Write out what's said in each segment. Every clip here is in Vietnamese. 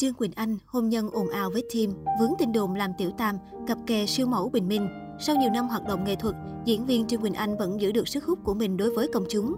Trương Quỳnh Anh, hôn nhân ồn ào với Tim, vướng tin đồn làm tiểu tam, cặp kè siêu mẫu Bình Minh. Sau nhiều năm hoạt động nghệ thuật, diễn viên Trương Quỳnh Anh vẫn giữ được sức hút của mình đối với công chúng.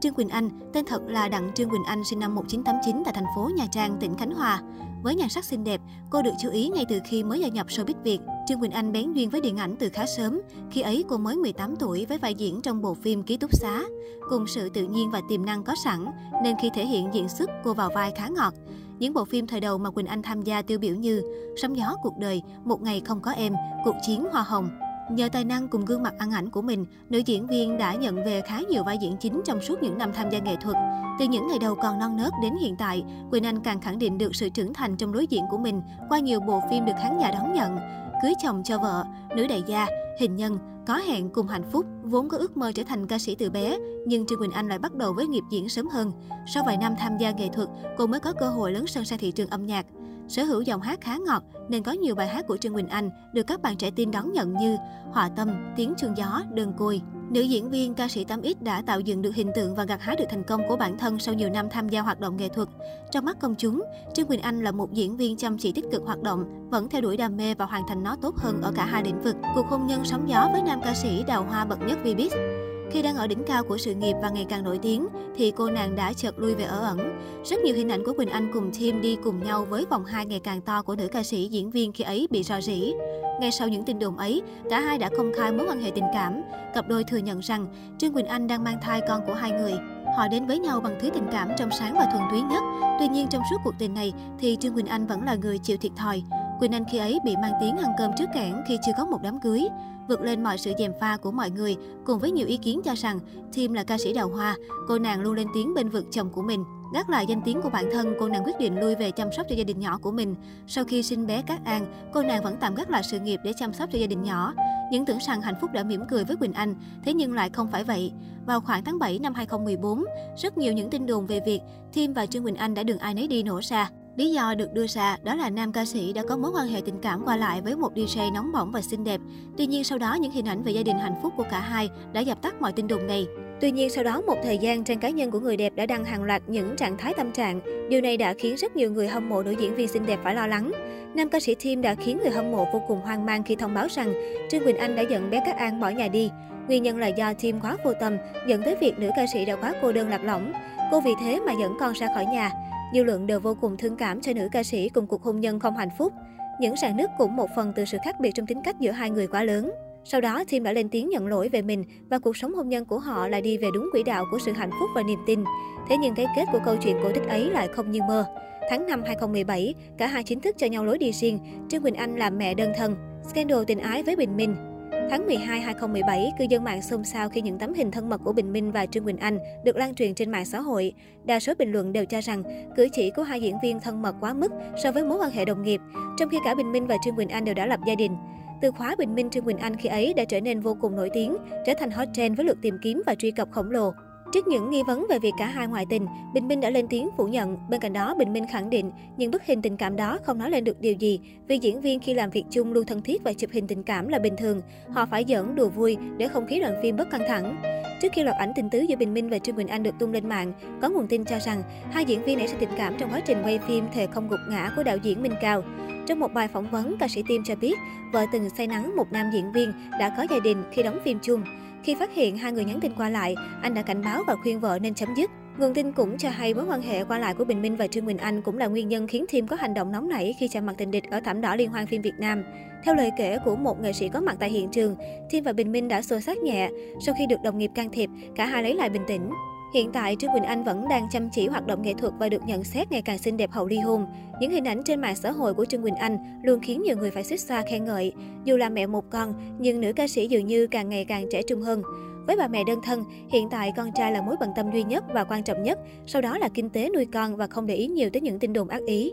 Trương Quỳnh Anh, tên thật là Đặng Trương Quỳnh Anh sinh năm 1989 tại thành phố Nha Trang, tỉnh Khánh Hòa. Với nhan sắc xinh đẹp, cô được chú ý ngay từ khi mới gia nhập showbiz Việt. Trương Quỳnh Anh bén duyên với điện ảnh từ khá sớm. Khi ấy cô mới 18 tuổi với vai diễn trong bộ phim Ký túc xá. Cùng sự tự nhiên và tiềm năng có sẵn, nên khi thể hiện diễn xuất, cô vào vai khá ngọt. Những bộ phim thời đầu mà Quỳnh Anh tham gia tiêu biểu như Sóng gió cuộc đời, Một ngày không có em, Cuộc chiến hoa hồng, Nhờ tài năng cùng gương mặt ăn ảnh của mình, nữ diễn viên đã nhận về khá nhiều vai diễn chính trong suốt những năm tham gia nghệ thuật. Từ những ngày đầu còn non nớt đến hiện tại, Quỳnh Anh càng khẳng định được sự trưởng thành trong đối diện của mình qua nhiều bộ phim được khán giả đón nhận. Cưới chồng cho vợ, Nữ đại gia, Hình nhân, Có hẹn cùng hạnh phúc, vốn có ước mơ trở thành ca sĩ từ bé, nhưng Trương Quỳnh Anh lại bắt đầu với nghiệp diễn sớm hơn. Sau vài năm tham gia nghệ thuật, cô mới có cơ hội lớn sân sang thị trường âm nhạc. Sở hữu giọng hát khá ngọt nên có nhiều bài hát của Trương Quỳnh Anh được các bạn trẻ tin đón nhận như Họa tâm, Tiếng chuông gió, Đơn côi. Nữ diễn viên ca sĩ 8X đã tạo dựng được hình tượng và gặt hái được thành công của bản thân sau nhiều năm tham gia hoạt động nghệ thuật. Trong mắt công chúng, Trương Quỳnh Anh là một diễn viên chăm chỉ tích cực hoạt động, vẫn theo đuổi đam mê và hoàn thành nó tốt hơn ở cả hai lĩnh vực. Cuộc hôn nhân sóng gió với nam ca sĩ đào hoa bậc nhất Vbiz khi đang ở đỉnh cao của sự nghiệp và ngày càng nổi tiếng, thì cô nàng đã chợt lui về ở ẩn. Rất nhiều hình ảnh của Quỳnh Anh cùng team đi cùng nhau với vòng hai ngày càng to của nữ ca sĩ diễn viên khi ấy bị rò rỉ. Ngay sau những tin đồn ấy, cả hai đã công khai mối quan hệ tình cảm. Cặp đôi thừa nhận rằng Trương Quỳnh Anh đang mang thai con của hai người. Họ đến với nhau bằng thứ tình cảm trong sáng và thuần túy nhất. Tuy nhiên trong suốt cuộc tình này thì Trương Quỳnh Anh vẫn là người chịu thiệt thòi. Quỳnh Anh khi ấy bị mang tiếng ăn cơm trước cảng khi chưa có một đám cưới. Vượt lên mọi sự dèm pha của mọi người, cùng với nhiều ý kiến cho rằng Tim là ca sĩ đào hoa, cô nàng luôn lên tiếng bên vực chồng của mình. Gác lại danh tiếng của bản thân, cô nàng quyết định lui về chăm sóc cho gia đình nhỏ của mình. Sau khi sinh bé Cát An, cô nàng vẫn tạm gác lại sự nghiệp để chăm sóc cho gia đình nhỏ. Những tưởng rằng hạnh phúc đã mỉm cười với Quỳnh Anh, thế nhưng lại không phải vậy. Vào khoảng tháng 7 năm 2014, rất nhiều những tin đồn về việc Tim và Trương Quỳnh Anh đã đường ai nấy đi nổ ra. Lý do được đưa ra đó là nam ca sĩ đã có mối quan hệ tình cảm qua lại với một DJ nóng bỏng và xinh đẹp. Tuy nhiên sau đó những hình ảnh về gia đình hạnh phúc của cả hai đã dập tắt mọi tin đồn này. Tuy nhiên sau đó một thời gian trang cá nhân của người đẹp đã đăng hàng loạt những trạng thái tâm trạng. Điều này đã khiến rất nhiều người hâm mộ nữ diễn viên xinh đẹp phải lo lắng. Nam ca sĩ Tim đã khiến người hâm mộ vô cùng hoang mang khi thông báo rằng Trương Quỳnh Anh đã giận bé Cát An bỏ nhà đi. Nguyên nhân là do Tim quá vô tâm, dẫn tới việc nữ ca sĩ đã quá cô đơn lạc lõng. Cô vì thế mà dẫn con ra khỏi nhà. Dư luận đều vô cùng thương cảm cho nữ ca sĩ cùng cuộc hôn nhân không hạnh phúc. Những rạn nứt cũng một phần từ sự khác biệt trong tính cách giữa hai người quá lớn. Sau đó, Tim đã lên tiếng nhận lỗi về mình và cuộc sống hôn nhân của họ lại đi về đúng quỹ đạo của sự hạnh phúc và niềm tin. Thế nhưng cái kết của câu chuyện cổ tích ấy lại không như mơ. Tháng 5 2017, cả hai chính thức cho nhau lối đi riêng. Trương Quỳnh Anh làm mẹ đơn thân. Scandal tình ái với Bình Minh. Tháng 12 2017, cư dân mạng xôn xao khi những tấm hình thân mật của Bình Minh và Trương Quỳnh Anh được lan truyền trên mạng xã hội. Đa số bình luận đều cho rằng cử chỉ của hai diễn viên thân mật quá mức so với mối quan hệ đồng nghiệp, trong khi cả Bình Minh và Trương Quỳnh Anh đều đã lập gia đình. Từ khóa Bình Minh Trương Quỳnh Anh khi ấy đã trở nên vô cùng nổi tiếng, trở thành hot trend với lượt tìm kiếm và truy cập khổng lồ. Trước những nghi vấn về việc cả hai ngoại tình, Bình Minh đã lên tiếng phủ nhận. Bên cạnh đó, Bình Minh khẳng định những bức hình tình cảm đó không nói lên được điều gì, vì diễn viên khi làm việc chung luôn thân thiết và chụp hình tình cảm là bình thường. Họ phải giỡn đùa vui để không khí đoạn phim bất căng thẳng. Trước khi loạt ảnh tình tứ giữa Bình Minh và Trương Quỳnh Anh được tung lên mạng, có nguồn tin cho rằng hai diễn viên nảy sinh tình cảm trong quá trình quay phim Thề không gục ngã của đạo diễn Minh Cao. Trong một bài phỏng vấn, ca sĩ Tim cho biết vợ từng say nắng một nam diễn viên đã có gia đình khi đóng phim chung. Khi phát hiện hai người nhắn tin qua lại, anh đã cảnh báo và khuyên vợ nên chấm dứt. Nguồn tin cũng cho hay mối quan hệ qua lại của Bình Minh và Trương Quỳnh Anh cũng là nguyên nhân khiến Thêm có hành động nóng nảy khi chạm mặt tình địch ở thảm đỏ liên hoan phim Việt Nam. Theo lời kể của một nghệ sĩ có mặt tại hiện trường, Thêm và Bình Minh đã xô sát nhẹ. Sau khi được đồng nghiệp can thiệp, cả hai lấy lại bình tĩnh. Hiện tại, Trương Quỳnh Anh vẫn đang chăm chỉ hoạt động nghệ thuật và được nhận xét ngày càng xinh đẹp hậu ly hôn. Những hình ảnh trên mạng xã hội của Trương Quỳnh Anh luôn khiến nhiều người phải xích xoa khen ngợi. Dù là mẹ một con, nhưng nữ ca sĩ dường như càng ngày càng trẻ trung hơn. Với bà mẹ đơn thân, hiện tại con trai là mối bận tâm duy nhất và quan trọng nhất, sau đó là kinh tế nuôi con và không để ý nhiều tới những tin đồn ác ý.